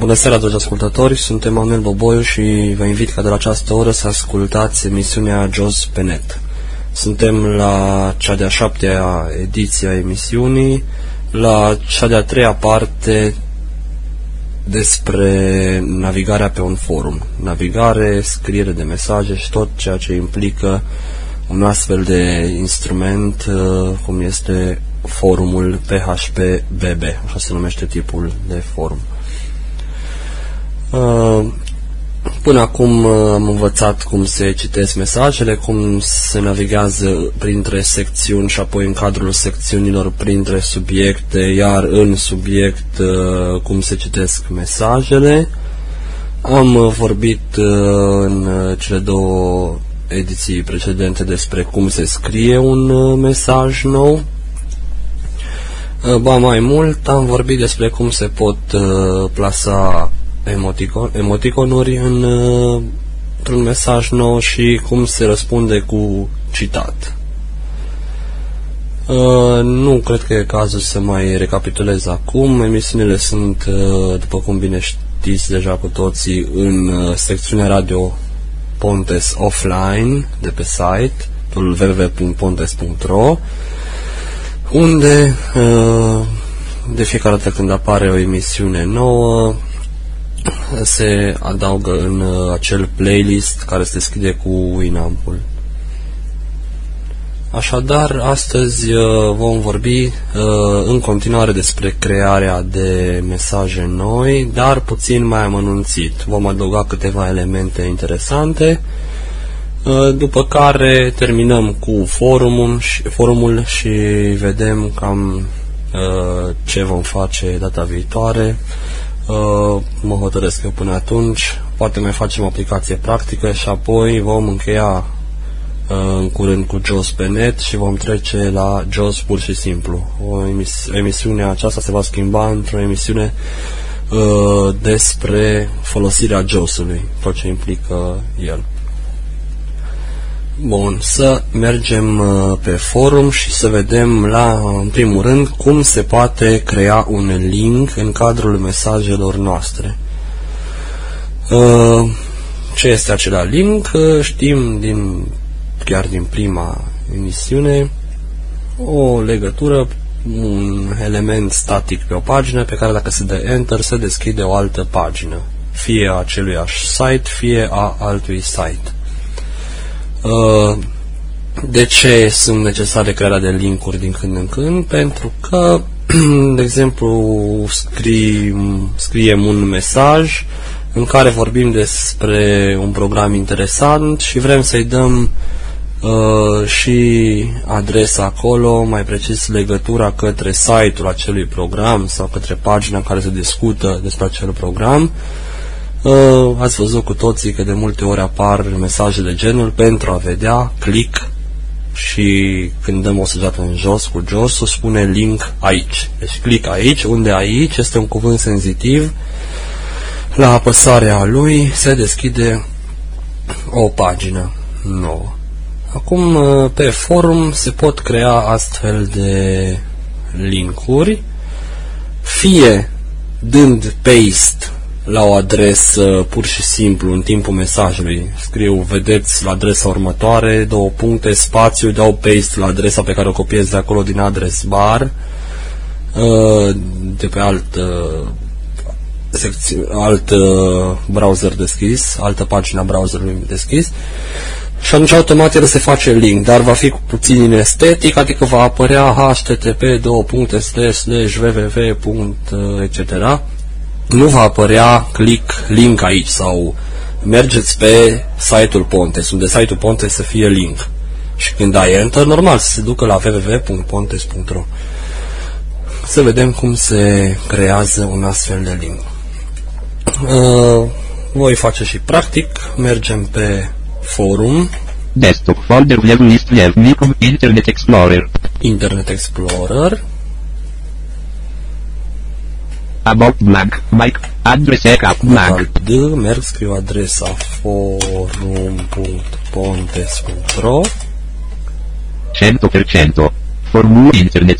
Bună seara, dragi ascultători, sunt Emanuel Boboiu și vă invit ca de la această oră să ascultați emisiunea Jos pe net. Suntem la cea de-a șaptea ediție a emisiunii, la cea de-a treia parte despre navigarea pe un forum. Navigare, scriere de mesaje și tot ceea ce implică un astfel de instrument uh, cum este forumul PHP-BB, așa se numește tipul de forum. Uh, până acum uh, am învățat cum se citesc mesajele, cum se navigează printre secțiuni și apoi în cadrul secțiunilor printre subiecte, iar în subiect uh, cum se citesc mesajele. Am vorbit în cele două ediții precedente despre cum se scrie un mesaj nou. Ba mai mult, am vorbit despre cum se pot plasa emoticon, emoticonuri în, uh, într-un mesaj nou și cum se răspunde cu citat. Uh, nu cred că e cazul să mai recapitulez acum. Emisiunile sunt, uh, după cum bine știți deja cu toții, în uh, secțiunea radio Pontes Offline de pe site www.pontes.ro unde uh, de fiecare dată când apare o emisiune nouă se adaugă în uh, acel playlist care se deschide cu Winamp-ul. Așadar, astăzi uh, vom vorbi uh, în continuare despre crearea de mesaje noi, dar puțin mai amănunțit. Vom adăuga câteva elemente interesante, după care terminăm cu forumul și, forumul și vedem cam ce vom face data viitoare Uh, mă hotărăsc eu până atunci, poate mai facem o aplicație practică și apoi vom încheia uh, în curând cu JOS pe net și vom trece la JOS pur și simplu. O emis emisiune aceasta se va schimba într-o emisiune uh, despre folosirea JOS-ului, tot ce implică el. Bun, să mergem uh, pe forum și să vedem la, în primul rând, cum se poate crea un link în cadrul mesajelor noastre. Uh, ce este acela link? Uh, știm din, chiar din prima emisiune o legătură, un element static pe o pagină pe care dacă se dă Enter se deschide o altă pagină, fie a aceluiași site, fie a altui site. Uh, de ce sunt necesare crearea de linkuri din când în când? Pentru că, de exemplu, scriem, scriem un mesaj în care vorbim despre un program interesant și vrem să-i dăm uh, și adresa acolo, mai precis legătura către site-ul acelui program sau către pagina în care se discută despre acel program. Uh, Uh, ați văzut cu toții că de multe ori apar mesaje de genul pentru a vedea, click și când dăm o săgeată în jos cu jos, o spune link aici. Deci click aici, unde aici este un cuvânt senzitiv. La apăsarea lui se deschide o pagină nouă. Acum uh, pe forum se pot crea astfel de linkuri, fie dând paste la o adresă pur și simplu în timpul mesajului. Scriu, vedeți la adresa următoare, două puncte, spațiu, dau paste la adresa pe care o copiez de acolo din adres bar, uh, de pe alt, uh, secție, alt uh, browser deschis, altă pagină browserului deschis și atunci automat el se face link, dar va fi cu puțin estetic, adică va apărea http www etc nu va apărea click link aici sau mergeți pe site-ul Pontes, unde site-ul Pontes să fie link. Și când dai Enter, normal, să se ducă la www.pontes.ro Să vedem cum se creează un astfel de link. Uh, voi face și practic, mergem pe forum. Desktop folder level list level Internet Explorer. Internet Explorer. About blank. Mike. Adresa cap blank. D. Merg, scriu adresa forum.pontes.ro 100%. Formul internet.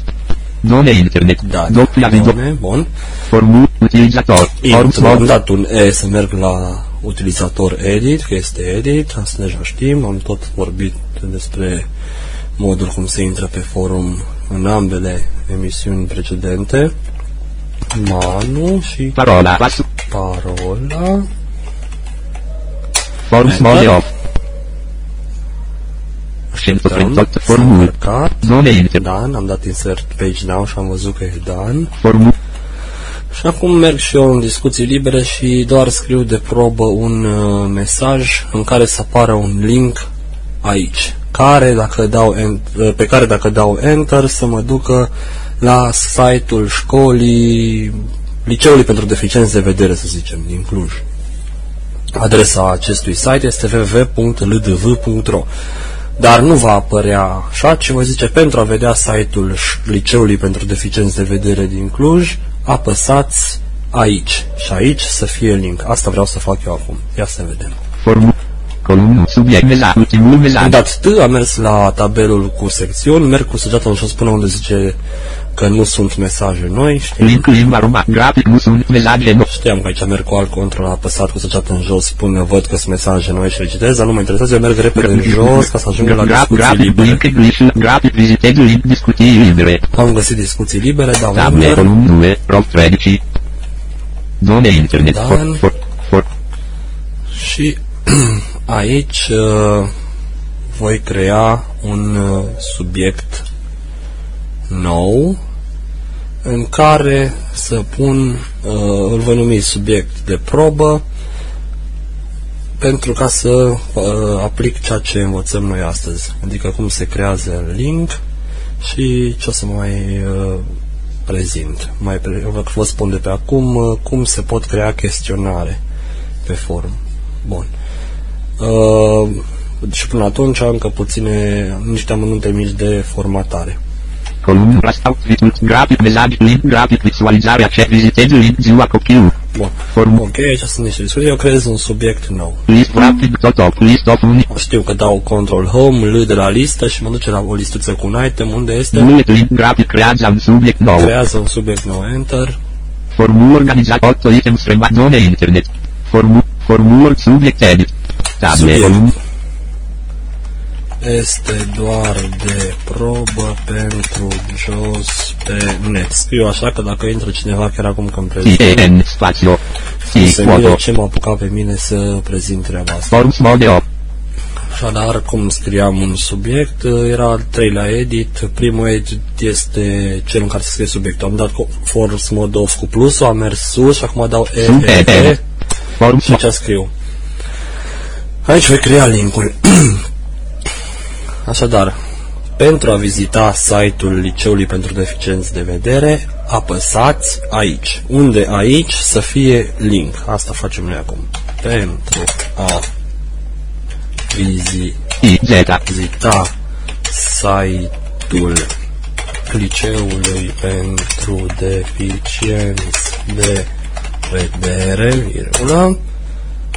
Nome internet. Da, Doppia video. nome, bun. Formul utilizator. Form Intru, am small. dat un E să merg la utilizator edit, că este edit, asta deja știm, am tot vorbit despre modul cum se intră pe forum în ambele emisiuni precedente. Manu și Parola. Passo. parola. Form Enter. small off. 138 formul. Marcat. Nome internet. Dan, am dat insert page now și am văzut că e Dan. Formul. Și acum merg și eu în discuții libere și doar scriu de probă un uh, mesaj în care să apară un link aici, care dacă dau en- uh, pe care dacă dau enter să mă ducă la site-ul școlii Liceului pentru Deficienți de Vedere, să zicem, din Cluj. Adresa acestui site este www.ldv.ro dar nu va apărea așa, ci vă zice pentru a vedea site-ul ș- Liceului pentru Deficienți de Vedere din Cluj, apăsați aici și aici să fie link. Asta vreau să fac eu acum. Ia să vedem. Formul. Columnul. Subiect. Mesaj. Ultimul Am mesaj. dat T, am mers la tabelul cu secțiuni, merg cu săgeata în jos până unde zice că nu sunt mesaje noi. Știam, Link limba română. Grafic. Nu sunt mesaje noi. știam că aici merg cu alt control apăsat cu săgeata în jos până văd că sunt mesaje noi și le citez, dar nu mă interesează, eu merg repede în jos ca să ajung la Graf, discuții grafic, libere. link, glitch, grafic, vizitezi link, discuții libere. Am găsit discuții libere, dau Table, enter. column, nume, rock 13. Nome internet. Dan. For, for, for, Și aici uh, voi crea un uh, subiect nou în care să pun, uh, îl voi numi subiect de probă pentru ca să uh, aplic ceea ce învățăm noi astăzi, adică cum se creează link și ce o să mai uh, prezint. Mai pre- vă spun de pe acum uh, cum se pot crea chestionare pe forum. Bun. Uh, și până atunci încă puține, niște amănunte mici de formatare. Column, rastau, tweet, grafic, mesaj, link, grafic, vizualizare, acces, vizitezi link, ziua copil. Bun. Form, Ok, aici sunt niște discuții. Eu creez un subiect nou. list, grafic, tot top, list of unic, Știu că dau control home, L de la listă și mă duce la o listuță cu un item unde este bullet, link, grafic, creează un subiect nou. creează un subiect nou, enter. Formul organizat 8 items streamat nome internet. Formul, formul, subiect edit. Table, Subiect. Column, Este doar de probă pentru jos pe net. Scriu așa că dacă intră cineva chiar acum când prezint, TN, spațiu, se T, mire foto, ce m-a apucat pe mine să prezint treaba asta. form small de 8. Așadar, cum scriam un subiect, era al treilea edit. Primul edit este cel în care se scrie subiectul. Am dat co- force mode off cu plusul, am mers sus și acum dau E, Sunt E, E, E E. Form și small, ce scriu. Aici voi crea linkul. Așadar, pentru a vizita site-ul Liceului pentru Deficienți de Vedere, apăsați aici. Unde aici să fie link. Asta facem noi acum. Pentru a vizita I, Z, vizita site-ul Liceului pentru Deficienți de Vedere, virgulă,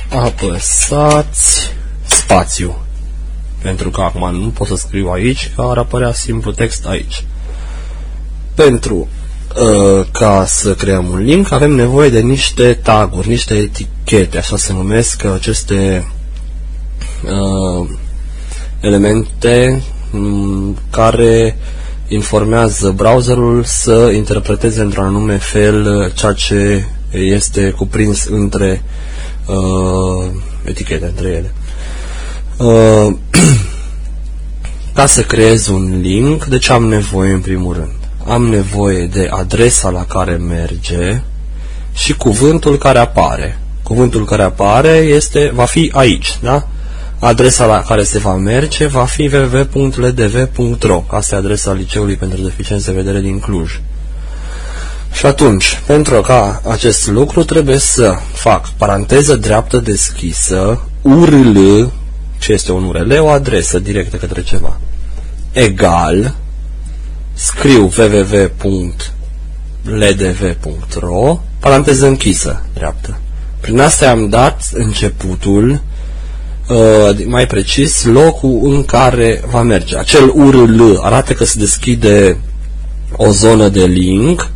apăsați spațiu. Pentru că acum nu pot să scriu aici, că ar apărea simplu text aici. Pentru uh, ca să creăm un link, avem nevoie de niște taguri, niște etichete, așa se numesc aceste uh, elemente m, care informează browserul să interpreteze într-un anume fel uh, ceea ce este cuprins între uh, etichete, între ele. Uh, ca să creez un link, de ce am nevoie în primul rând? Am nevoie de adresa la care merge și cuvântul care apare. Cuvântul care apare este, va fi aici, da? Adresa la care se va merge va fi www.ldv.ro Asta e adresa Liceului pentru Deficiențe de Vedere din Cluj. Și atunci, pentru ca acest lucru trebuie să fac paranteză dreaptă deschisă, URL, ce este un URL? O adresă directă către ceva. Egal, scriu www.ldv.ro, paranteză închisă, dreaptă. Prin asta am dat începutul, uh, mai precis, locul în care va merge. Acel URL arată că se deschide o zonă de link,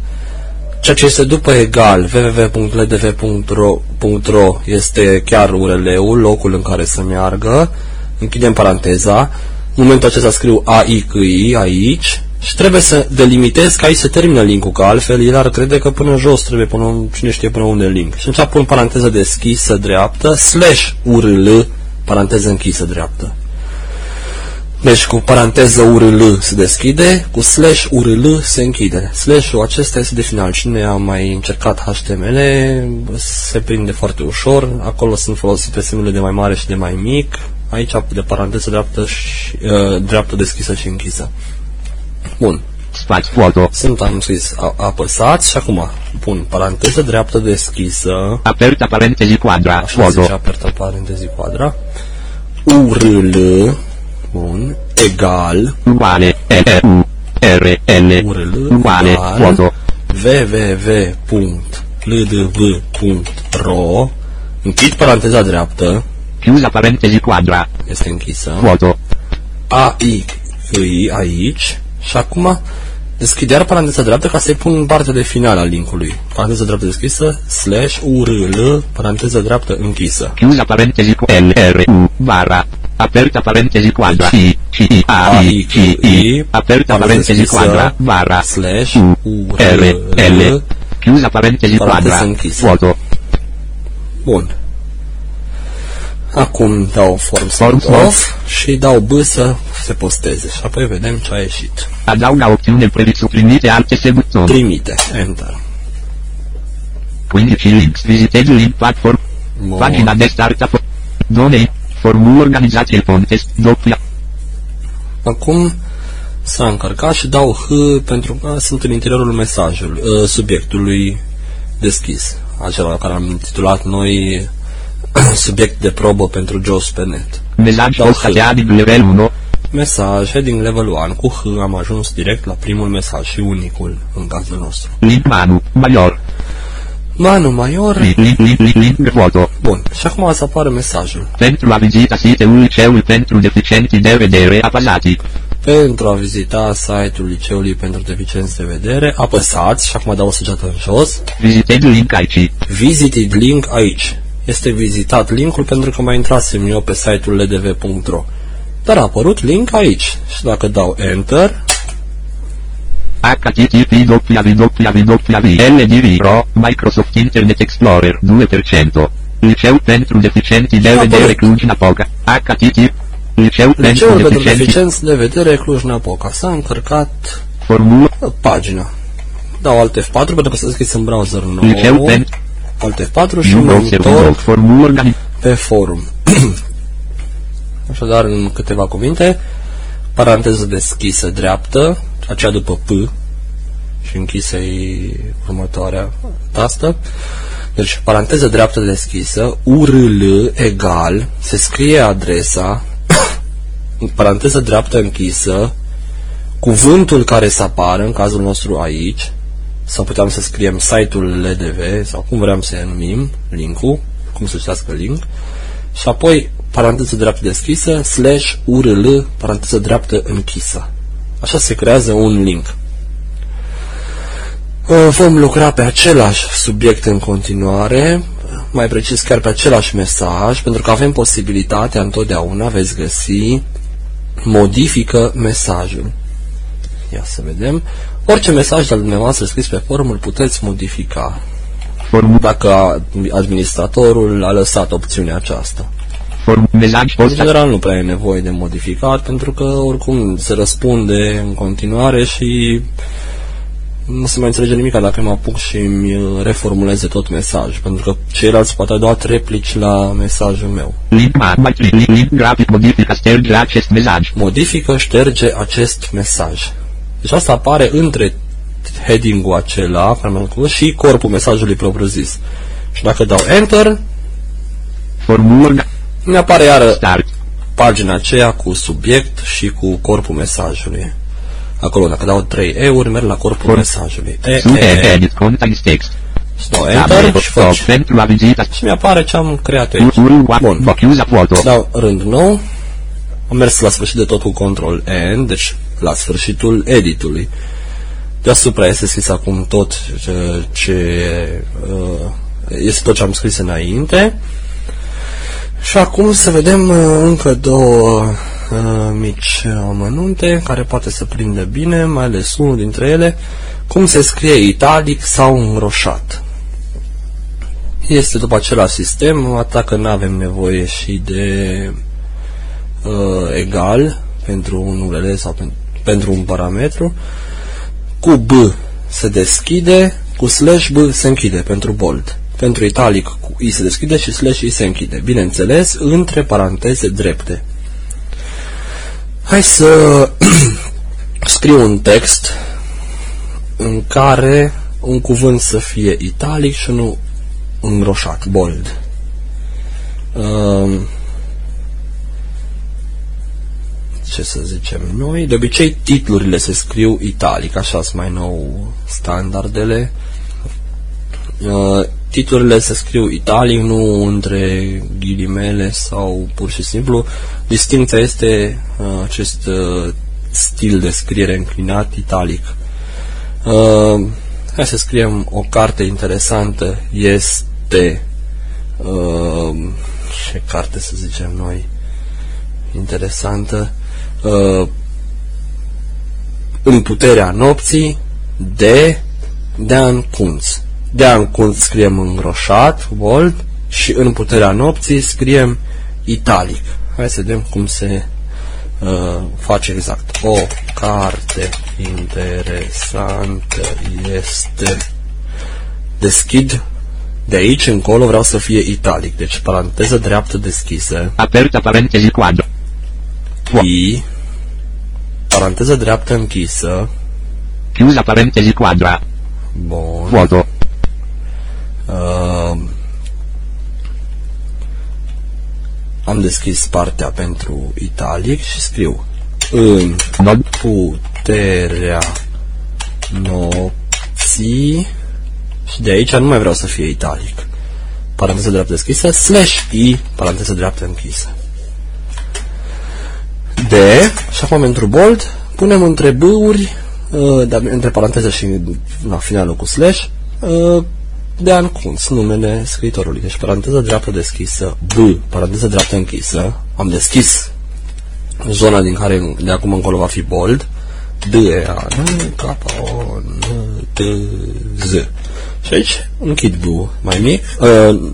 ceea ce este după egal www.ldv.ro este chiar URL-ul, locul în care să meargă, închidem paranteza, în momentul acesta scriu AICI aici și trebuie să delimitez că aici se termină linkul, că altfel el ar crede că până jos trebuie până, cine știe până unde link. Și atunci pun paranteză deschisă dreaptă, slash URL, paranteză închisă dreaptă. Deci cu paranteză URL se deschide, cu slash URL se închide. Slash-ul acesta este de final. Cine a mai încercat HTML se prinde foarte ușor. Acolo sunt folosite semnele de mai mare și de mai mic. Aici de paranteză dreaptă, și, uh, dreaptă deschisă și închisă. Bun. Spați foto. Sunt, am scris, a, apăsați și acum pun paranteză dreaptă deschisă. Aperta parentesi quadra. Așa Foto. zice aperta parantezi quadra. URL. Bun. Egal. Uguale. L U R L URL Uguale. egal Foto. www.ldv.ro Închid paranteza dreaptă. Chiusa parentesi quadra. Este închisă. Foto. AI îi aici și acum deschid iar paranteza dreaptă ca să-i pun în partea de final a linkului. Paranteza dreaptă deschisă, slash URL, paranteza dreaptă închisă. Chiusa parentesi qu- L R U barra. Aperta parentesi quadra. I C I A I C I. Aperta parentesi quadra. Barra. slash U R L. URL. Chiusa parentesi Paranteză quadra. închisă. Foto. Bun. Acum dau form Form send off. off și dau B să se posteze și apoi vedem ce a ieșit. Adauga opțiune presupprimite alte se buton. Trimite. Enter. 15 links. Visitezi link platform. Bun. Pagina de startup. Donate. Formul organizație contest. Doppia. Acum s-a încărcat și dau H pentru că sunt în interiorul mesajului, uh, subiectului deschis, acela la care am intitulat noi subiect de probă pentru JOS pe net. Mesaj Da, postatea din level 1. Mesaj, heading level 1, cu H am ajuns direct la primul mesaj și unicul în cazul nostru. Link manu. Major. Manu Maior, Link, link, link, link, link, foto. bun, și acum o să apară mesajul. Pentru a vizita site-ul liceului pentru deficienti de vedere apăsați. Pentru a vizita site-ul liceului pentru deficienți de vedere, apăsați și acum dau o săgeată în jos, Vizitezi link aici. Visited link aici. Este vizitat linkul pentru că mai intrasem eu pe site-ul ldv.ro. Dar a apărut link aici. Și dacă dau Enter, http www.ldv.ro Microsoft Internet Explorer 2% Liceu pentru deficienti de Și vedere apărut. Cluj-Napoca http Liceu pentru Liceul pentru deficienti deficienți de vedere Cluj-Napoca. S-a încărcat Formulă uh, pagina. Dau Alt F4 pentru că s-a deschis în browser nou. Liceu pentru Alt F4 și Nu mă vreau să vă întorc Formulă organi pe forum. Așadar, în câteva cuvinte, paranteză deschisă dreaptă, aceea după P și închisă e următoarea tastă. Deci, paranteză dreaptă deschisă, URL egal, se scrie adresa, paranteză dreaptă închisă, cuvântul care să apară, în cazul nostru aici, sau puteam să scriem site-ul LDV, sau cum vreau să numim, linkul, cum să citească link, și apoi paranteză dreaptă deschisă, slash URL, paranteză dreaptă închisă. Așa se creează un link. Uh, Vom lucra pe același subiect în continuare, mai precis chiar pe același mesaj, pentru că avem posibilitatea întotdeauna, veți găsi, modifică mesajul. Ia să vedem. Orice mesaj de-al dumneavoastră scris pe forum îl puteți modifica Formulă dacă administratorul a lăsat opțiunea aceasta. Form Mesaj În posta general nu prea e nevoie de modificat pentru că oricum se răspunde în continuare și nu se mai înțelege nimic dacă mă apuc și îmi reformuleze tot mesaj, pentru că ceilalți poate au dat replici la mesajul meu. Link manu Link link grafic modifica șterge acest mesaj Modifică, șterge acest mesaj. Deci asta apare între heading-ul acela care am spus, și corpul mesajului propriu-zis. Și dacă dau Enter, Formulă mi apare iară Start pagina aceea cu subiect și cu corpul mesajului. Acolo, dacă dau 3 euro, merg la corpul For- mesajului. E, Sute e, e. edit context text Și dau Tabel Enter și stop faci. pentru a vizita Și mi apare ce am creat eu aici. Bun. Bun. Chiusa foto Dau rând nou. Am mers la sfârșit de tot cu Control N, deci la sfârșitul editului. Deasupra este scris acum tot ce, ce uh, este tot ce am scris înainte. Și acum să vedem uh, încă două uh, mici amănunte care poate să prindă bine, mai ales unul dintre ele, cum se scrie italic sau înroșat. Este după același sistem, atât că nu avem nevoie și de uh, egal pentru un URL sau pentru, pentru un parametru. Cu B se deschide, cu slash B se închide pentru bold. Pentru italic cu I se deschide și slash I se închide. Bineînțeles, între paranteze drepte. Hai să scriu un text în care un cuvânt să fie italic și nu îngroșat, bold. Uh, ce să zicem noi, de obicei titlurile se scriu italic, așa sunt mai nou standardele. Uh, titlurile se scriu italic, nu între ghilimele sau pur și simplu. Distinția este uh, acest uh, stil de scriere înclinat italic. Uh, hai să scriem o carte interesantă este uh, ce carte să zicem noi interesantă uh, în puterea nopții de Dean Kunz. Dean Kunz scriem în roșat, bold, și în puterea nopții scriem italic. Hai să vedem cum se uh, face exact. O carte interesantă este deschid de aici încolo vreau să fie italic, deci paranteză dreaptă deschisă. Aperta parentesi quadro. I, paranteză dreaptă închisă. Chiusa parentesi quadra. Bun. Vuoto. Uh, am deschis partea pentru italic și scriu în Nod. puterea nopții și de aici nu mai vreau să fie italic. Paranteză dreaptă deschisă, slash i, paranteză dreaptă închisă. De, și acum pentru bold, punem între b-uri, uh, dar între paranteză și la finalul cu slash, uh, de Ancuns, numele scriitorului. Deci paranteză dreaptă deschisă, B, paranteză dreaptă închisă. Am deschis zona din care de acum încolo va fi bold. D, A, N, K, O, N, T, Z. Și aici închid B mai mic. Uh,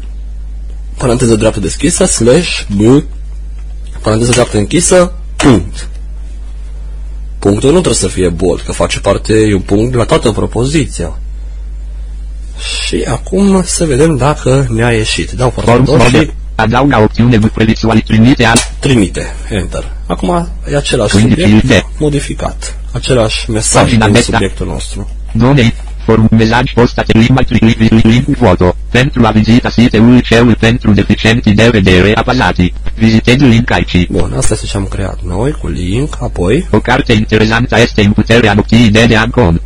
paranteză dreaptă deschisă, slash, B, paranteză dreaptă închisă, punct. Punctul nu trebuie să fie bold, că face parte, e un punct la toată propoziția. Și acum să vedem dacă ne-a ieșit. Dau Form formator și mode. Adauga opțiune visuali trimite al trimite. Enter. Acum e același Quindi subiect filde. modificat. Același mesaj Pagina din meta. subiectul nostru. Donate. Forum mesaj postate limba tri link vuoto. Pentru a vizita site-ul ceul pentru deficienti de vedere apasati. Vizitezi link aici. Bun, asta este ce am creat noi cu link, apoi O carte interesantă este în puterea nopții de de Ancon.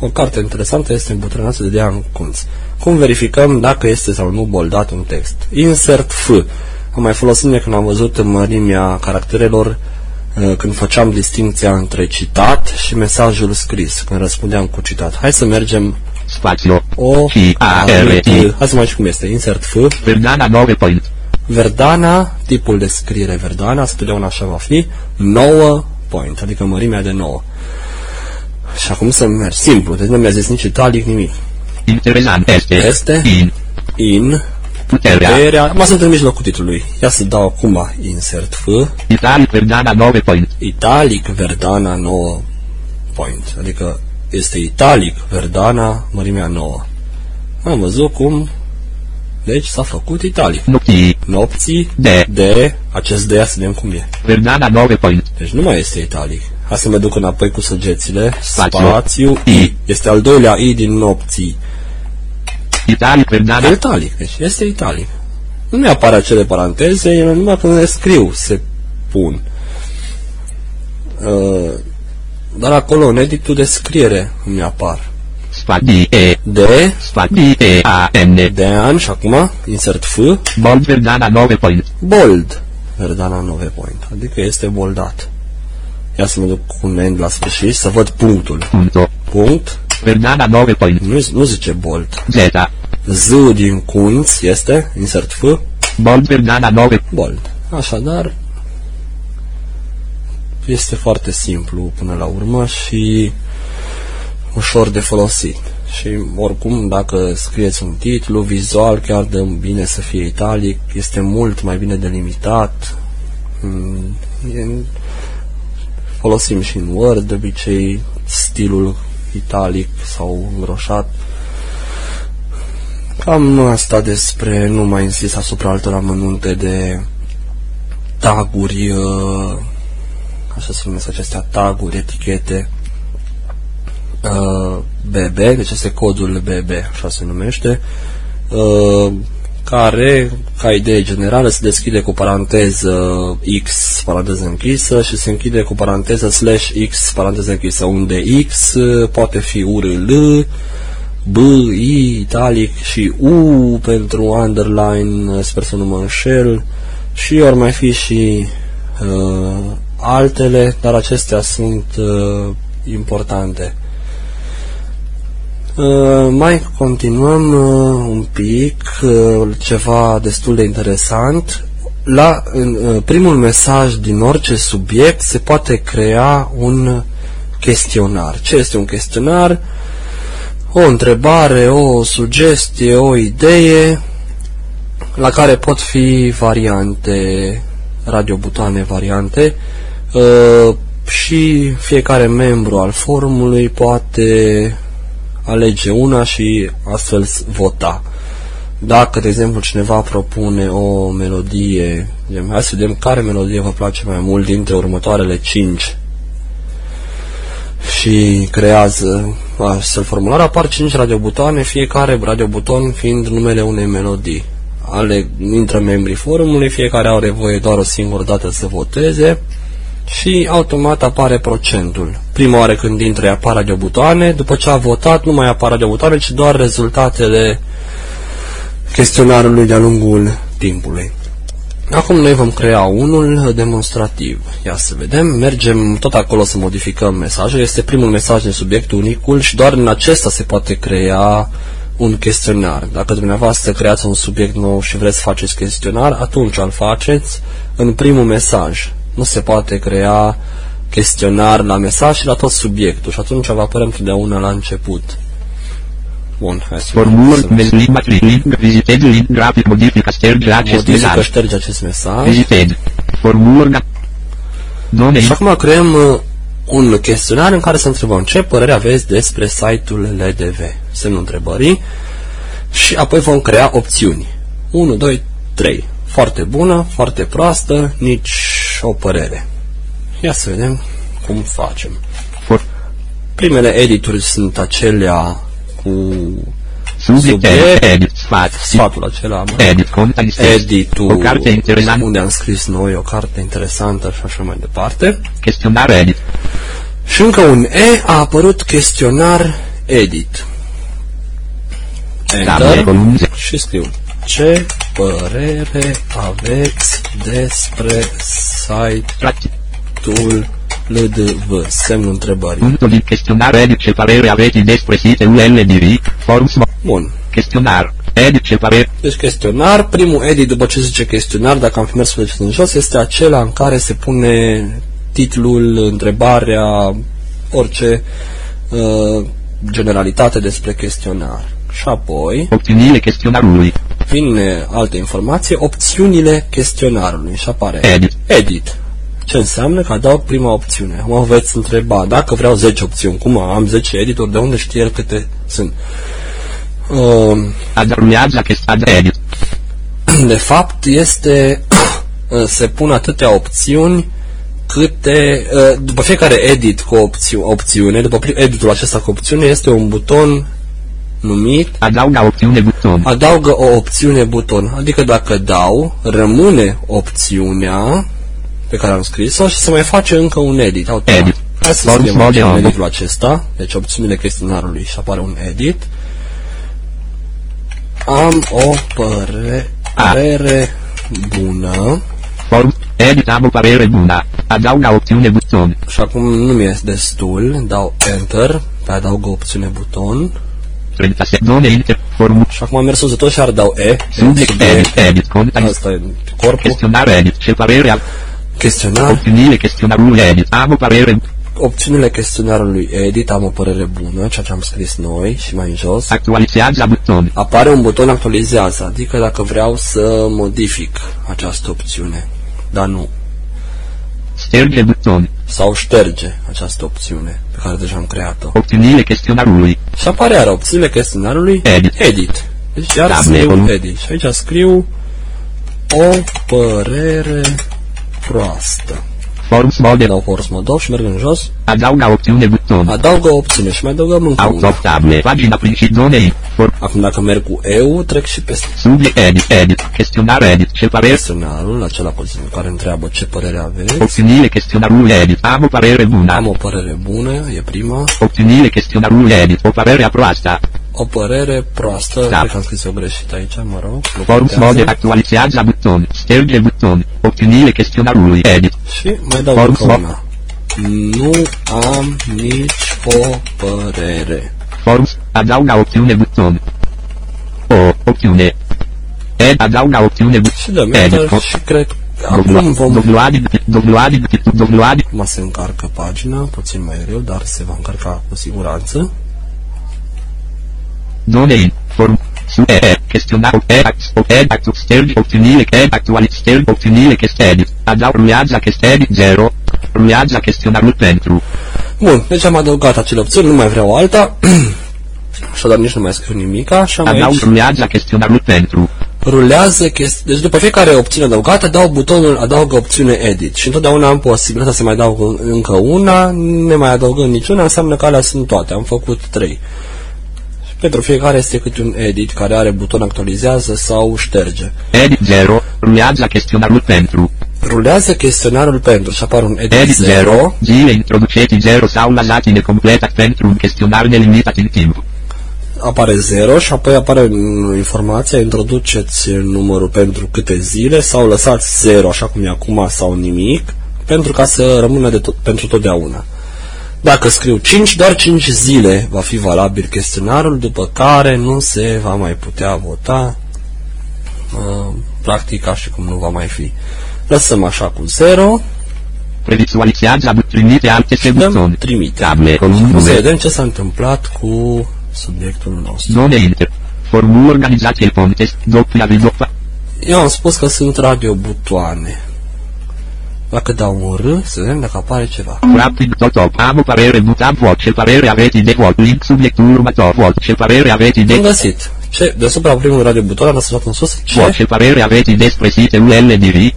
O carte interesantă este în puterea noastră de Dean Kunz. Cum verificăm dacă este sau nu boldat un text? Insert F. Am mai folosit bine când am văzut mărimea caracterelor uh, când făceam distinția între citat și mesajul scris, când răspundeam cu citat. Hai să mergem Spazio. O, C, A, R, T. Hai să mai și cum este. Insert F. Verdana 9 point. Verdana, tipul de scriere Verdana, totdeauna așa va fi, 9 point, adică mărimea de 9. Și acum să merg simplu, deci nu mi-a zis nici italic, nimic. Interesant este. Este? In. In, Puterea. puterea, acum sunt în mijlocul titlului. Ia să dau acum insert F, Italic Verdana 9 point. italic Verdana 9 point, adică este italic Verdana, mărimea 9. Am văzut cum, deci s-a făcut italic. Nopții. Nopții De. de, acest de, ia să vedem cum e. Verdana 9 point. Deci nu mai este italic. Hai să mă duc înapoi cu săgețile. Spațiu. Spațiu I. Este al doilea I din nopții. Italic Verdana. E italic, deci este italic. Nu mi apare acele paranteze, ele numai când le scriu se pun. Uh, dar acolo în editul de scriere mi apar. Spadi E. De, Spadi E A N. de an și acum insert F, Bold Verdana 9 point. bold. Verdana 9 point, adică este boldat. Ia să mă duc cu un end la sfârșit să văd punctul. Punto. punct, Verdana 9 point. nu, nu zice bold. Z. Z din cunț este, insert F, Bold Verdana 9. bold. Așadar, este foarte simplu până la urmă și ușor de folosit. Și oricum, dacă scrieți un titlu vizual, chiar dă bine să fie italic, este mult mai bine delimitat. Mm, e- Folosim și în Word, de obicei, stilul italic sau îngroșat. Cam asta despre, nu mai insist asupra altor amănunte de taguri, uh, așa se numesc acestea, taguri, etichete, uh, BB, deci este codul BB, așa se numește, uh, care, ca idee generală, se deschide cu paranteză X, paranteză închisă, și se închide cu paranteză slash X, paranteză închisă, unde X uh, poate fi URL, B, I, italic și U pentru underline, sper să nu mă înșel, și ar mai fi și uh, altele, dar acestea sunt uh, importante. Uh, mai continuăm uh, un pic, uh, ceva destul de interesant. La în, uh, primul mesaj din orice subiect se poate crea un chestionar. Ce este un chestionar? O întrebare, o sugestie, o idee la care pot fi variante, radiobutoane variante uh, și fiecare membru al forumului poate alege una și astfel s- vota. Dacă, de exemplu, cineva propune o melodie, zicem, hai să vedem care melodie vă place mai mult dintre următoarele 5 și creează astfel formular, apar 5 radiobutoane, fiecare radiobuton fiind numele unei melodii. Ale, intră membrii forumului, fiecare are voie doar o singură dată să voteze și automat apare procentul. Prima oară când intră apar radiobutoane, după ce a votat nu mai apar radiobutoane, ci doar rezultatele chestionarului de-a lungul timpului. Acum noi vom crea unul demonstrativ. Ia să vedem, mergem tot acolo să modificăm mesajul. Este primul mesaj din subiectul unicul și doar în acesta se poate crea un chestionar. Dacă dumneavoastră creați un subiect nou și vreți să faceți chestionar, atunci îl faceți în primul mesaj. Nu se poate crea chestionar la mesaj și la tot subiectul și atunci va apărea întotdeauna la început. Bun, hai să Formul, să- link, matric, link, visited, link, grafic, modifica, șterge acest modifică, mesaj. șterge acest mesaj. Visited. Formul, na- Nome, Și acum creăm uh, un chestionar în care să întrebăm ce părere aveți despre site-ul LDV. Semnul întrebării. Și apoi vom crea opțiuni. 1, 2, 3. Foarte bună, foarte proastă, nici o părere. Ia să vedem cum facem. for, Primele edituri sunt acelea cu subiect, Subiect. edit, sfat, sfatul acela, mă. edit, content, editul, o carte interesantă, unde am scris noi o carte interesantă și așa mai departe. chestionar, edit, Și încă un E a apărut chestionar edit. tabel, Enter column, și scriu ce părere aveți despre practic, site-ul LDV? Semnul întrebării. punto di chestionar, edit, ce parere avete despre site-ul LDV, forums, Bun. chestionar, edit, ce parere, Deci chestionar, primul edit după ce zice chestionar, dacă am fi mers pe degetul în jos, este acela în care se pune titlul, întrebarea, orice uh, generalitate despre chestionar. Și apoi opțiunile chestionarului, vine altă informație, opțiunile chestionarului și apare Edit. edit. Ce înseamnă că adaug prima opțiune. Mă veți întreba, dacă vreau 10 opțiuni, cum am 10 edituri, de unde știe el câte sunt? Uh, adaruiază chestionar, edit, de fapt este se pun atâtea opțiuni câte după fiecare edit cu opțiu, opțiune, după pri- editul acesta cu opțiune este un buton numit? Adaugă opțiune buton, adaugă o opțiune buton, adică dacă dau, rămâne opțiunea pe care am scris-o și se mai face încă un edit. Automat. Edit. Hai să Form scriem small aici în de editul acesta, deci opțiunile chestionarului și apare un edit. Am o păre- A. părere bună. Form, edit, am o parere bună, adaugă opțiune buton, și acum nu mi-e destul, dau Enter. Pe adaugă opțiune buton 30 secțiune inter, formu, și acum am mers uzător și ar dau E. subiect, edit, edit, contact, Asta e corpul. chestionare, edit, ce parere al, Chestionar. opțiunile, chestionarul, edit, am o parere, Opțiunile chestionarului edit, am o părere bună, ceea ce am scris noi și mai în jos. actualizează buton, Apare un buton actualizează, adică dacă vreau să modific această opțiune. Dar nu. Șterge buton, Sau șterge această opțiune pe care deja am creat-o. opțiunile chestionarului, Și apare iar opțiunile chestionarului Edit. edit. Deci iar Table, scriu column. edit. Și aici scriu o părere proastă. Forms mode, Dau force mode off și merg în jos. adaugă opțiune buton, Adaugă o opțiune și mai adăugăm încă out una. of table, pagina principale, for, Acum dacă merg cu EU, trec și peste subiect, edit, edit, chestionare, edit, ce parere, chestionarul, acela poziție care întreabă ce părere aveți. opțiunile chestionarul, edit, am o parere bună, Am o părere bună, e prima. opțiunile chestionarul, edit, o părere proastă, O părere proastă, Da. cred că am scris o greșit aici, mă rog. nu forms contează. mode, actualizează buton, șterge buton, opțiunile chestionarului, edit, Și mai dau Forms încă mode. una. Nu am nici o părere. Forms, adaugă opțiune buton. O, opțiune. Ed, adaugă opțiune buton. Și dăm Edit, enter și cred că acum vom... Dobloadid, dobloadid, dobloadid, Acum se încarcă pagina, puțin mai greu, dar se va încărca cu siguranță. Domain, form, su, e, e, chestionar, e, act, o, ed, act, stergi, opțiunile, e, actualiz, stergi, opțiunile, chestedit, adaug, rulează, chestedit, 0, rulează, chestionarul pentru, Bun, deci am adăugat acele opțiuni, nu mai vreau alta. Așadar nici nu mai scriu nimica și am adaug, aici rulează, chestionarul pentru, rulează chestii. Deci după fiecare opțiune adăugată dau butonul adaugă opțiune edit și întotdeauna am posibilitatea să mai dau încă una, ne mai adăugând niciuna, înseamnă că alea sunt toate, am făcut trei. Și pentru fiecare este câte un edit care are buton actualizează sau șterge. edit, 0, rulează, chestionarul pentru, Rulează chestionarul pentru și apare un edit, Edit 0, 0, zile introduceti 0 sau la latine completat pentru un chestionar nelimitat în timp. apare 0 și apoi apare mm, informația, introduceți numărul pentru câte zile sau lăsați 0 așa cum e acum sau nimic pentru ca să rămână de tot, pentru totdeauna. Dacă scriu 5, doar 5 zile va fi valabil chestionarul, după care nu se va mai putea vota uh, practic ca și cum nu va mai fi. Lăsăm așa cu 0 Previzualizează trimite alte și dăm buton. trimite. Table, Și column să nume, vedem ce s-a întâmplat cu subiectul nostru. zone inter. Formul organizației Pontes, doppia v doppia. Eu am spus că sunt radiobutoane. Dacă dau un R, să vedem dacă apare ceva. Practic tot top. Am o parere buta voce, parere aveti de vot, link subiect următor vot, ce parere aveti Am de găsit. Ce? Deasupra primul radiobuton am lăsat în sus. Ce? voce, parere aveti despre site ULDV.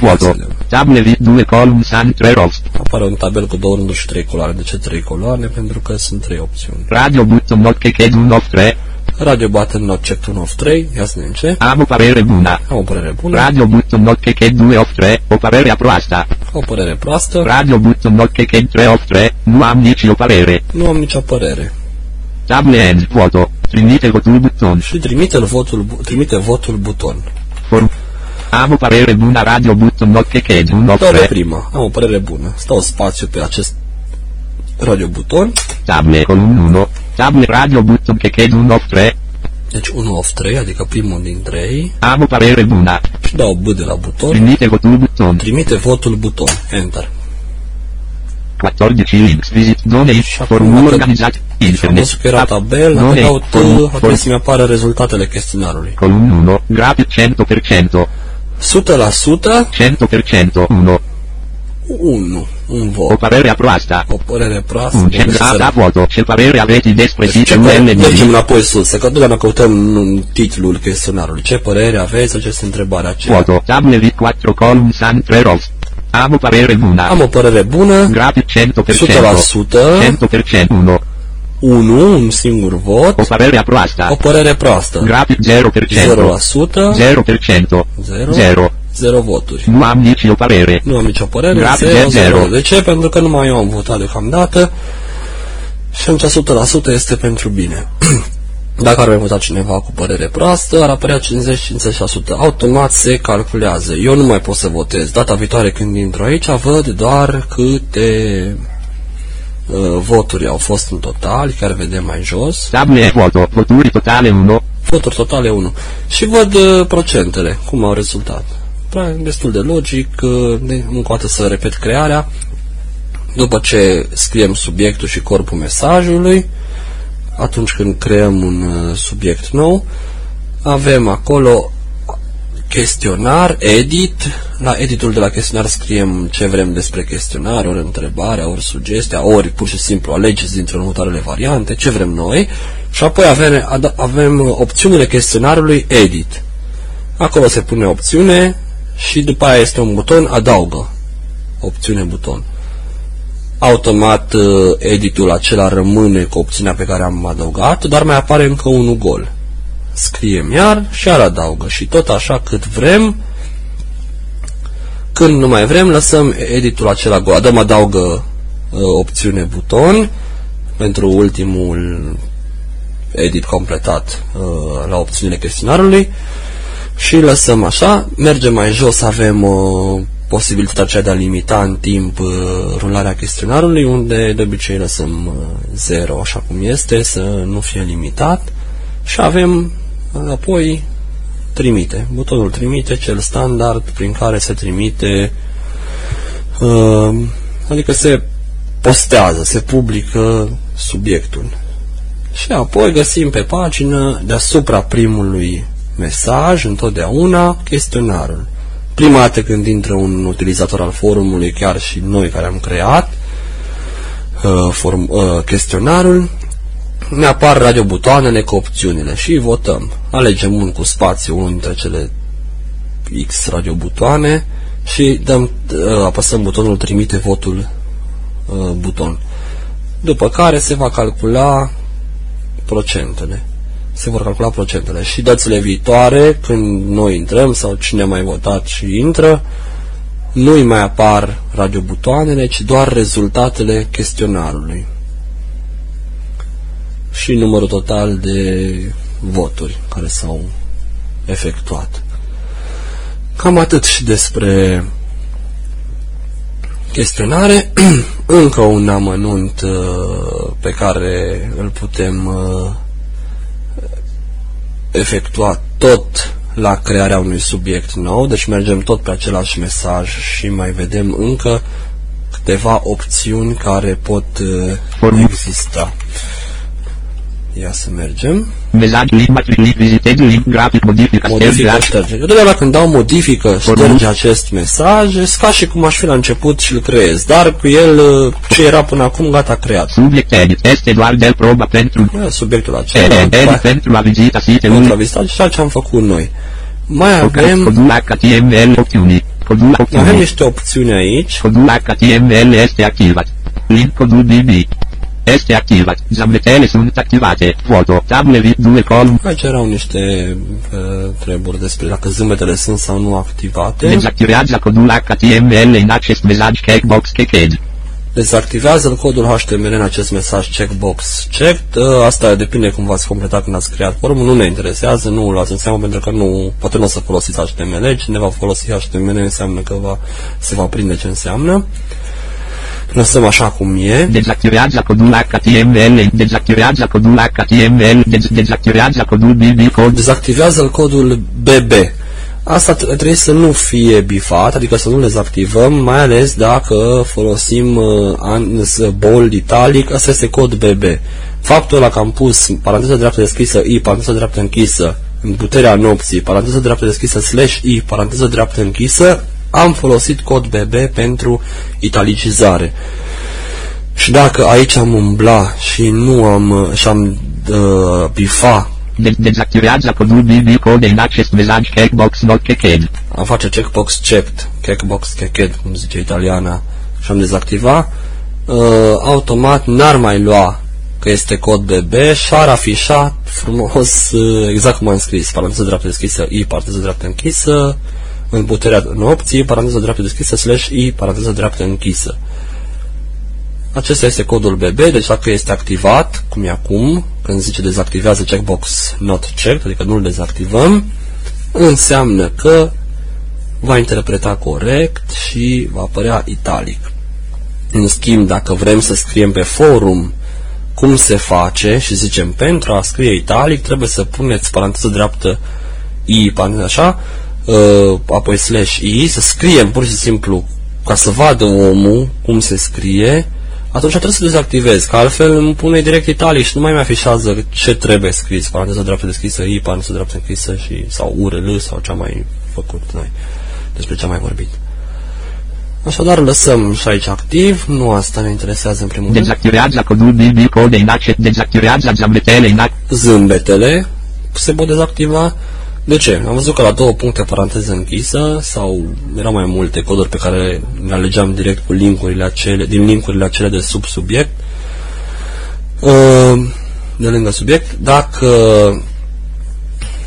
Voto. Înțeleg. Table v 2 column san 3 rows. Apare un tabel cu două rânduri și trei coloane. De ce trei coloane? Pentru că sunt trei opțiuni. Radio button not che che 1 of 3. Radio button not checked 1 of 3. Ia să vedem ce. Am o parere bună. Am o părere bună. Radio button not che che 2 of 3. O parere proasta. O părere proastă. Radio button not che che 3 of 3. Nu am nici o parere. Nu am nicio părere. Table end voto. Trimite votul buton. Și trimite votul, bu- trimite votul buton. Form. Am o parere bună radio button not che che 1 of Dau pe 3. prima. Am o părere bună. Stau spațiu pe acest radiobuton. Table column 1. Table radio button che che 1 of 3. Deci 1 of 3, adică primul din 3. Am o parere bună. Și dau B de la buton. Trimite votul buton. Trimite votul buton. Enter. 14 links visit zone formul organizat internet. că era tabel, dacă Zone, dau T, formul- ar trebui să-mi apară rezultatele chestionarului. Column 1, grafic 100%, 100%, 100%, 1, 1. Un o vot. parere proasta, O părere proastă. un Deci cenzat da voto, ce parere aveți despre ce site părere, mergem ULD, înapoi sus, că totdeauna căutăm în titlul chestionarului. Ce părere aveți? Această întrebare aceea. voto, table V4 column san 3 rows. Am o parere bună, Am o părere bună, grafic 100%, 100%, 100%, 1, 1, un singur vot, o parere proasta, o părere proastă. grafic 0%, 0%, 0%, 0, 0, 0 voturi. nu am nici o parere, Nu am nicio părere, Grafic 0, de 0. zero. De ce? Pentru că numai eu am votat deocamdată și atunci 100% este pentru bine. Dacă ar mai vota cineva cu părere proastă, ar apărea 50-50%. Automat se calculează. Eu nu mai pot să votez. Data viitoare când intru aici, văd doar câte uh, voturi au fost în total, care vedem mai jos. Tabule foto, voturi totale 1. Voturi totale 1. Și văd uh, procentele, cum au rezultat. Pra- Destul de logic, uh, de, încă o dată să repet crearea. După ce scriem subiectul și corpul mesajului, atunci când creăm un uh, subiect nou, avem acolo chestionar, edit. La editul de la chestionar scriem ce vrem despre chestionar, ori întrebarea, ori sugestia, ori pur și simplu alegeți dintre următoarele variante, ce vrem noi. Și apoi avem, ad- avem uh, opțiunile chestionarului edit. Acolo se pune opțiune și după aia este un buton adaugă. Opțiune buton. Automat uh, editul acela rămâne cu opțiunea pe care am adăugat, dar mai apare încă unul gol scriem iar și iar adaugă și tot așa cât vrem când nu mai vrem lăsăm editul acela gol dăm adaugă uh, opțiune buton pentru ultimul edit completat uh, la opțiunile chestionarului și lăsăm așa mergem mai jos avem uh, posibilitatea aceea de a limita în timp uh, rularea chestionarului unde de obicei lăsăm uh, 0 așa cum este să nu fie limitat și avem apoi trimite. Butonul trimite, cel standard prin care se trimite, uh, adică se postează, se publică subiectul. Și apoi găsim pe pagină, deasupra primului mesaj, întotdeauna, chestionarul. Prima dată când intră un utilizator al forumului, chiar și noi care am creat uh, form, uh, chestionarul, ne apar radiobutoanele cu opțiunile și votăm. Alegem un cu spațiu, unul dintre cele X radiobutoane și dăm, uh, apăsăm butonul trimite votul uh, buton. După care se va calcula procentele. Se vor calcula procentele și dățile viitoare, când noi intrăm sau cine a mai votat și intră, nu-i mai apar radiobutoanele, ci doar rezultatele chestionarului și numărul total de voturi care s-au efectuat. Cam atât și despre chestionare. Încă un amănunt uh, pe care îl putem uh, efectua tot la crearea unui subiect nou, deci mergem tot pe același mesaj și mai vedem încă câteva opțiuni care pot uh, exista. Ia să mergem. Mesaj link matric link vizitez link grafic modifică Modifică, șterge șterge. Eu totdeauna când dau modifică, șterge acest mesaj, e ca și cum aș fi la început și îl creez. Dar cu el, uh, ce era până acum, gata, creat. subiect edit este doar de proba pentru Ia Subiectul acela, edit după aia, pentru a vizita pentru site-ul a vizita și ceea ce am făcut noi. Mai avem, codul HTML opțiuni codul avem opțiuni niște opțiuni aici. codul HTML este activat link codul BB este activat zametele sunt activate foto tabule vid 2 column Aici erau niște uh, treburi despre dacă zâmbetele sunt sau nu activate. dezactivează codul HTML în acest mesaj checkbox checked Dezactivează codul HTML în acest mesaj checkbox checked. Uh, Asta depinde cum v-ați completat când ați creat formul. Nu ne interesează, nu luați în seamă pentru că nu, poate nu o să folosiți HTML. Cine va folosi HTML înseamnă că va, se va prinde ce înseamnă. Lăsăm așa cum e. dezactivează codul HTML dezactivează codul HTML dez- dezactivează codul BB code Dezactivează codul BB. Asta t- trebuie să nu fie bifat, adică să nu dezactivăm, mai ales dacă folosim uh, an- s- bold italic, asta este cod BB. Faptul ăla că am pus paranteză dreaptă deschisă I, paranteză dreaptă închisă, în puterea nopții, paranteză dreaptă deschisă slash I, paranteză dreaptă închisă, am folosit cod BB pentru italicizare. Și dacă aici am umbla și nu am uh, și am uh, bifa de- dezactivează codul BB code în acest mesaj checkbox not checked am face checkbox checked, checkbox checked, cum zice italiana, și am dezactiva, uh, automat n-ar mai lua că este cod BB și ar afișa frumos, uh, exact cum am scris, paranteză dreaptă deschisă, I, paranteză dreaptă închisă, în puterea nopții, paranteză dreaptă deschisă, slash I, paranteză dreaptă închisă. Acesta este codul BB, deci dacă este activat, cum e acum, când zice dezactivează checkbox not checked, adică nu-l dezactivăm, înseamnă că va interpreta corect și va apărea italic. În schimb, dacă vrem să scriem pe forum cum se face și zicem pentru a scrie italic trebuie să puneți paranteză dreaptă i, paranteză așa, uh, apoi slash i, să scriem pur și simplu ca să vadă omul cum se scrie, atunci trebuie să dezactivezi, că altfel îmi pune direct italic și nu mai mi afișează ce trebuie scris, paranteză dreaptă deschisă i, paranteză dreaptă închisă și, sau URL sau ce am mai făcut noi, despre ce am mai vorbit. Așadar, lăsăm și aici activ, nu asta ne interesează în primul rând. Dezactivează codul BB code in access. Dezactivează zambetele in access. Zâmbetele se pot dezactiva. De ce? Am văzut că la două puncte paranteză închisă sau erau mai multe coduri pe care le alegeam direct cu linkurile acele, din linkurile acele de sub subiect, uh, de lângă subiect. Dacă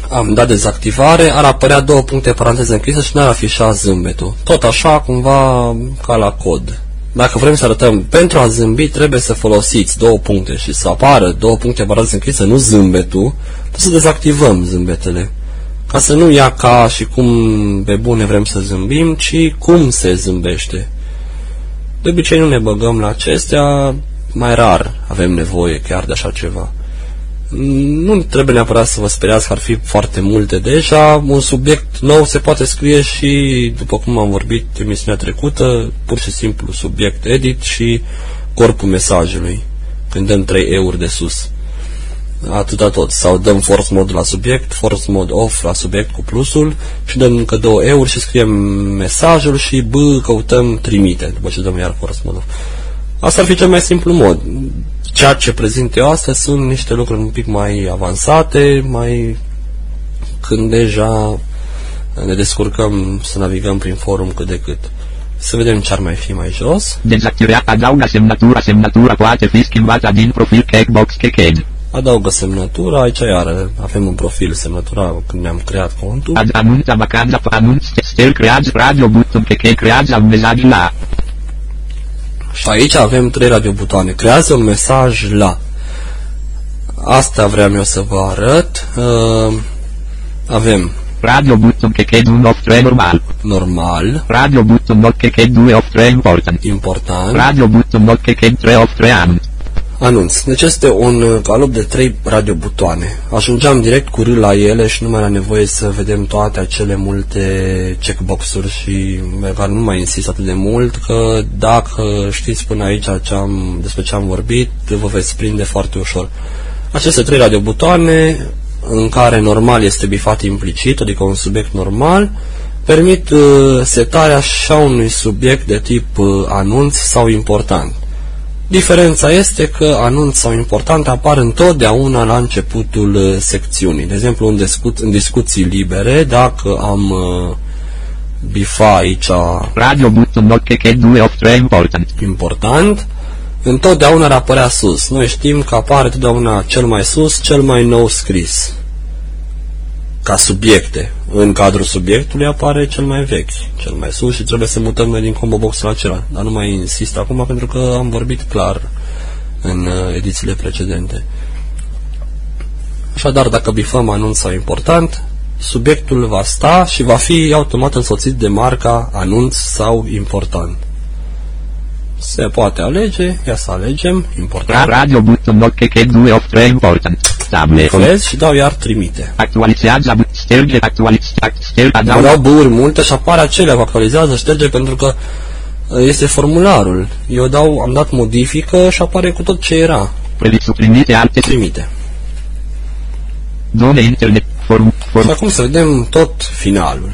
am dat dezactivare, ar apărea două puncte paranteză închisă și n-ar afișa zâmbetul. Tot așa, cumva, ca la cod. Dacă vrem să arătăm pentru a zâmbi, trebuie să folosiți două puncte și să apară două puncte paranteză închisă, nu zâmbetul, trebuie să dezactivăm zâmbetele. Ca să nu ia ca și cum pe bune vrem să zâmbim, ci cum se zâmbește. De obicei nu ne băgăm la acestea, mai rar avem nevoie chiar de așa ceva nu trebuie neapărat să vă speriați că ar fi foarte multe deja. Un subiect nou se poate scrie și, după cum am vorbit emisiunea trecută, pur și simplu subiect edit și corpul mesajului, când dăm 3 euro de sus. Atâta tot. Sau dăm force mode la subiect, force mode off la subiect cu plusul și dăm încă 2 euro și scriem mesajul și B căutăm trimite, după ce dăm iar force mode off. Asta ar fi cel mai simplu mod ceea ce prezint eu astăzi sunt niște lucruri un pic mai avansate, mai când deja ne descurcăm să navigăm prin forum cât de cât. Să vedem ce ar mai fi mai jos. Dezactivează adaugă semnătura. Semnătura poate fi schimbată din profil checkbox checked. Adaugă semnătura, aici iar avem un profil semnătura când ne-am creat contul. Ad anunța vacanța, anunț, stel, creați radio, buton, check, creați un mesaj la. Și aici avem trei radiobutoane. Creează un mesaj la. Asta vreau eu să vă arăt. Uh, avem Radio button che che 1 of 3 normal. normal, Radio button not che che 2 of 3 important. important, Radio button not che che 3 of 3 anunț. anunț. Deci este un uh, galop de trei radiobutoane. Ajungeam direct cu R la ele și nu mai era nevoie să vedem toate acele multe checkbox-uri și care nu mai insist atât de mult, că dacă știți până aici ce am, despre ce am vorbit, vă veți prinde foarte ușor. Aceste trei radiobutoane, în care normal este bifat implicit, adică un subiect normal, permit uh, setarea așa unui subiect de tip uh, anunț sau important. Diferența este că anunț sau important apar întotdeauna la începutul uh, secțiunii. De exemplu, în, discu- în discuții libere, dacă am uh, bifa aici Radio button not che che 2 of 3 important. important, întotdeauna ar apărea sus. Noi știm că apare întotdeauna cel mai sus, cel mai nou scris. Ca subiecte. În cadrul subiectului apare cel mai vechi, cel mai sus și trebuie să mutăm noi din combo box la acela. Dar nu mai insist acum pentru că am vorbit clar în uh, edițiile precedente. Așadar, dacă bifăm anunț sau important, subiectul va sta și va fi automat însoțit de marca anunț sau important. Se poate alege, ia să alegem, Ra- important, Radio button not che che 2 of 3 important. Table. Vezi și dau iar trimite. Actualizează but sterge actualiz stel Mă adaugă dau băuri multe și apare acelea, vă actualizează, șterge pentru că uh, este formularul. Eu dau, am dat modifică și apare cu tot ce era. suprimite alte Trimite. Done internet forum Și forum acum să vedem tot finalul.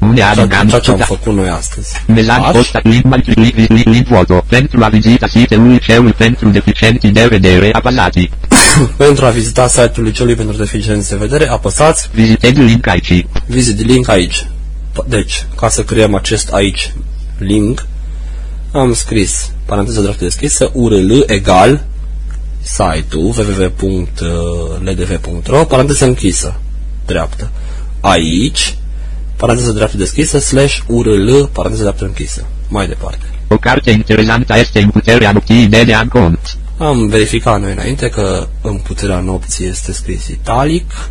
Unde Ceea, adăugăm ceea ce am da. făcut noi astăzi. Mesaj Faci? posta limba link, link, link vuoto pentru a vizita site-ul liceului pentru deficienti de vedere apăsați. Pentru a vizita site-ul liceului pentru deficienți de vedere, apăsați Vizitezi link aici. visit link aici. P- Deci, ca să creăm acest aici link, am scris, paranteză dreaptă deschisă, url egal site-ul www.ldv.ro, paranteză închisă, dreaptă. Aici, paranteză dreaptă deschisă, slash url, paranteză dreaptă închisă. Mai departe. O carte interesantă este în puterea nopții de de Ancont. Am verificat noi înainte că în puterea nopții este scris italic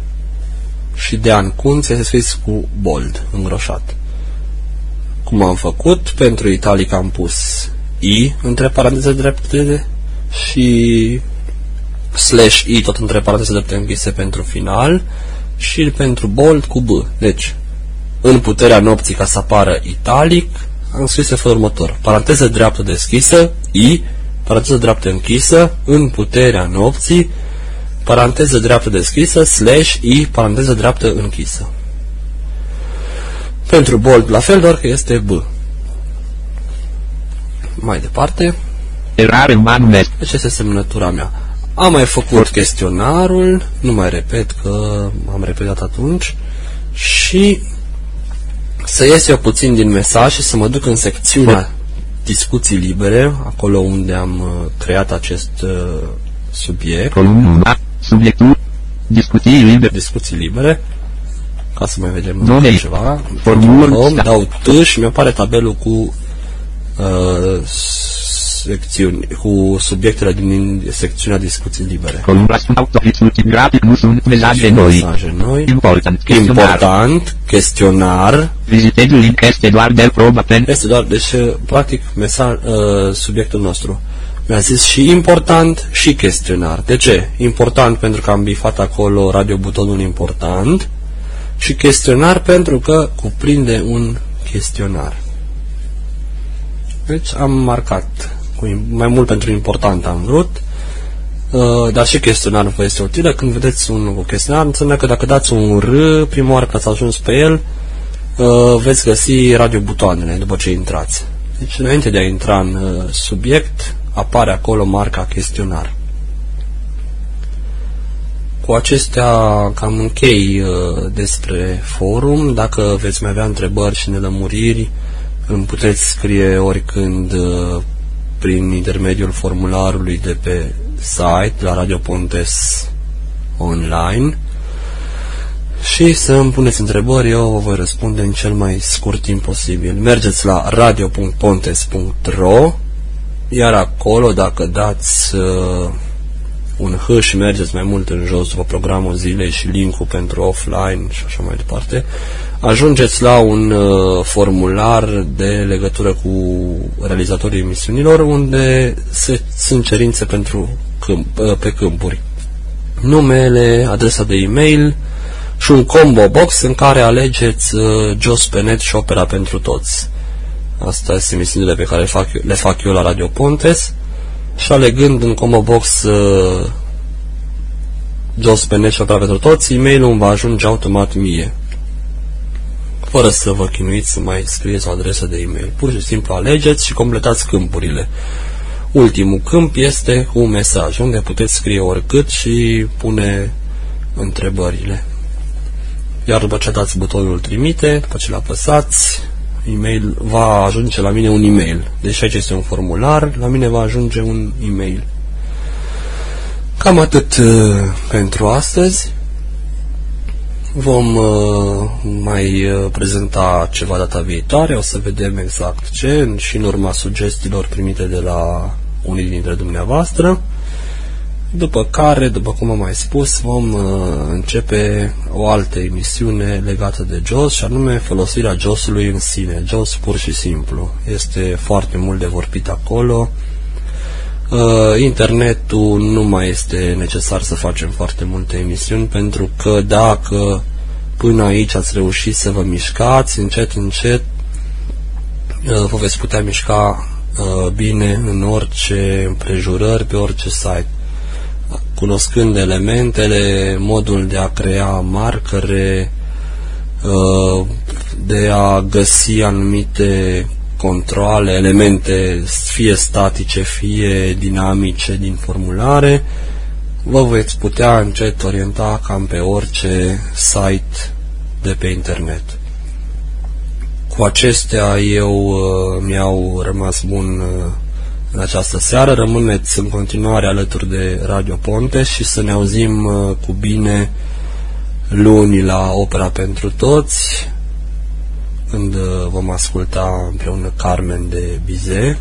și de Ancunț este scris cu bold, îngroșat. Cum am făcut, pentru italic am pus i între paranteze drepte și slash i tot între paranteze drepte închise pentru final și pentru bold cu b. Deci, în puterea nopții ca să apară italic, am scris în felul următor. Paranteză dreaptă deschisă, i, paranteză dreaptă închisă, în puterea nopții, paranteză dreaptă deschisă, slash, i, paranteză dreaptă închisă. Pentru bold, la fel, doar că este B. Mai departe. Erare uman Deci este semnătura mea. Am mai făcut chestionarul, nu mai repet că am repetat atunci, și să ies eu puțin din mesaj și să mă duc în secțiunea discuții libere, acolo unde am uh, creat acest uh, subiect. Columna. Subiectul. Discuții libere. Discuții libere, ca să mai vedem Nume. ceva. Formul. Home, dau T și mi-apare tabelul cu uh, secțiuni, cu subiectele din secțiunea discuții libere. Columna sunt autoriți multigrafic, nu sunt mesaje Și noi. Mesaje noi. Important. Chestionar. Important, chestionar, Vizitezi link este doar de probă pen. este doar, deci, practic, mesaj, uh, subiectul nostru. Mi-a zis și important și chestionar. De ce? Important pentru că am bifat acolo radio butonul important și chestionar pentru că cuprinde un chestionar. Deci am marcat cu im- mai mult pentru important am vrut, uh, dar și chestionarul vă este utilă. Când vedeți un cu chestionar, înseamnă că dacă dați un R, prima oară că ați ajuns pe el, uh, veți găsi radiobutoanele după ce intrați. Deci înainte de a intra în uh, subiect, apare acolo marca chestionar. Cu acestea cam închei uh, despre forum. Dacă veți mai avea întrebări și nelămuriri, îmi puteți scrie oricând uh, prin intermediul formularului de pe site la Radio Pontes online și să îmi puneți întrebări, eu vă voi răspunde în cel mai scurt timp posibil. Mergeți la radio.pontes.ro iar acolo, dacă dați uh, un H și mergeți mai mult în jos după programul zilei și linkul pentru offline și așa mai departe, ajungeți la un uh, formular de legătură cu realizatorii emisiunilor unde se, sunt cerințe pentru câmp, uh, pe câmpuri. Numele, adresa de e-mail și un combo box în care alegeți uh, Jos pe net și opera pentru toți. Asta este emisiunile pe care le fac, eu- le fac eu la Radio Pontes și alegând în combo box uh, Jos pe net și opera pentru toți, e-mailul îmi va ajunge automat mie fără să vă chinuiți să mai scrieți o adresă de e-mail. Pur și simplu alegeți și completați câmpurile. Ultimul câmp este cu un mesaj, unde puteți scrie oricât și pune întrebările. Iar după ce dați butonul trimite, după ce l-apăsați, e-mail va ajunge la mine un e-mail. Deci aici este un formular, la mine va ajunge un e-mail. Cam atât uh, pentru astăzi. Vom uh, mai uh, prezenta ceva data viitoare, o să vedem exact ce și în urma sugestiilor primite de la unii dintre dumneavoastră. După care, după cum am mai spus, vom uh, începe o altă emisiune legată de JOS și anume folosirea JOS-ului în sine, JOS pur și simplu. Este foarte mult de vorbit acolo. Uh, internetul nu mai este necesar să facem foarte multe emisiuni pentru că dacă până aici ați reușit să vă mișcați încet, încet, uh, vă veți putea mișca uh, bine în orice împrejurări, pe orice site cunoscând elementele, modul de a crea marcare, uh, de a găsi anumite controle, elemente fie statice, fie dinamice din formulare, vă veți putea încet orienta cam pe orice site de pe internet. Cu acestea eu uh, mi-au rămas bun uh, în această seară. Rămâneți în continuare alături de Radio Ponte și să ne auzim uh, cu bine luni la Opera pentru Toți, când uh, vom asculta împreună Carmen de Bize,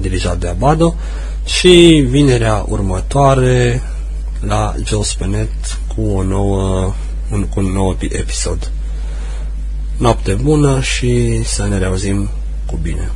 dirijat de Abado, și vinerea următoare la Jos Penet cu, o nouă, un, cu un nou episod. Noapte bună și să ne reauzim cu bine.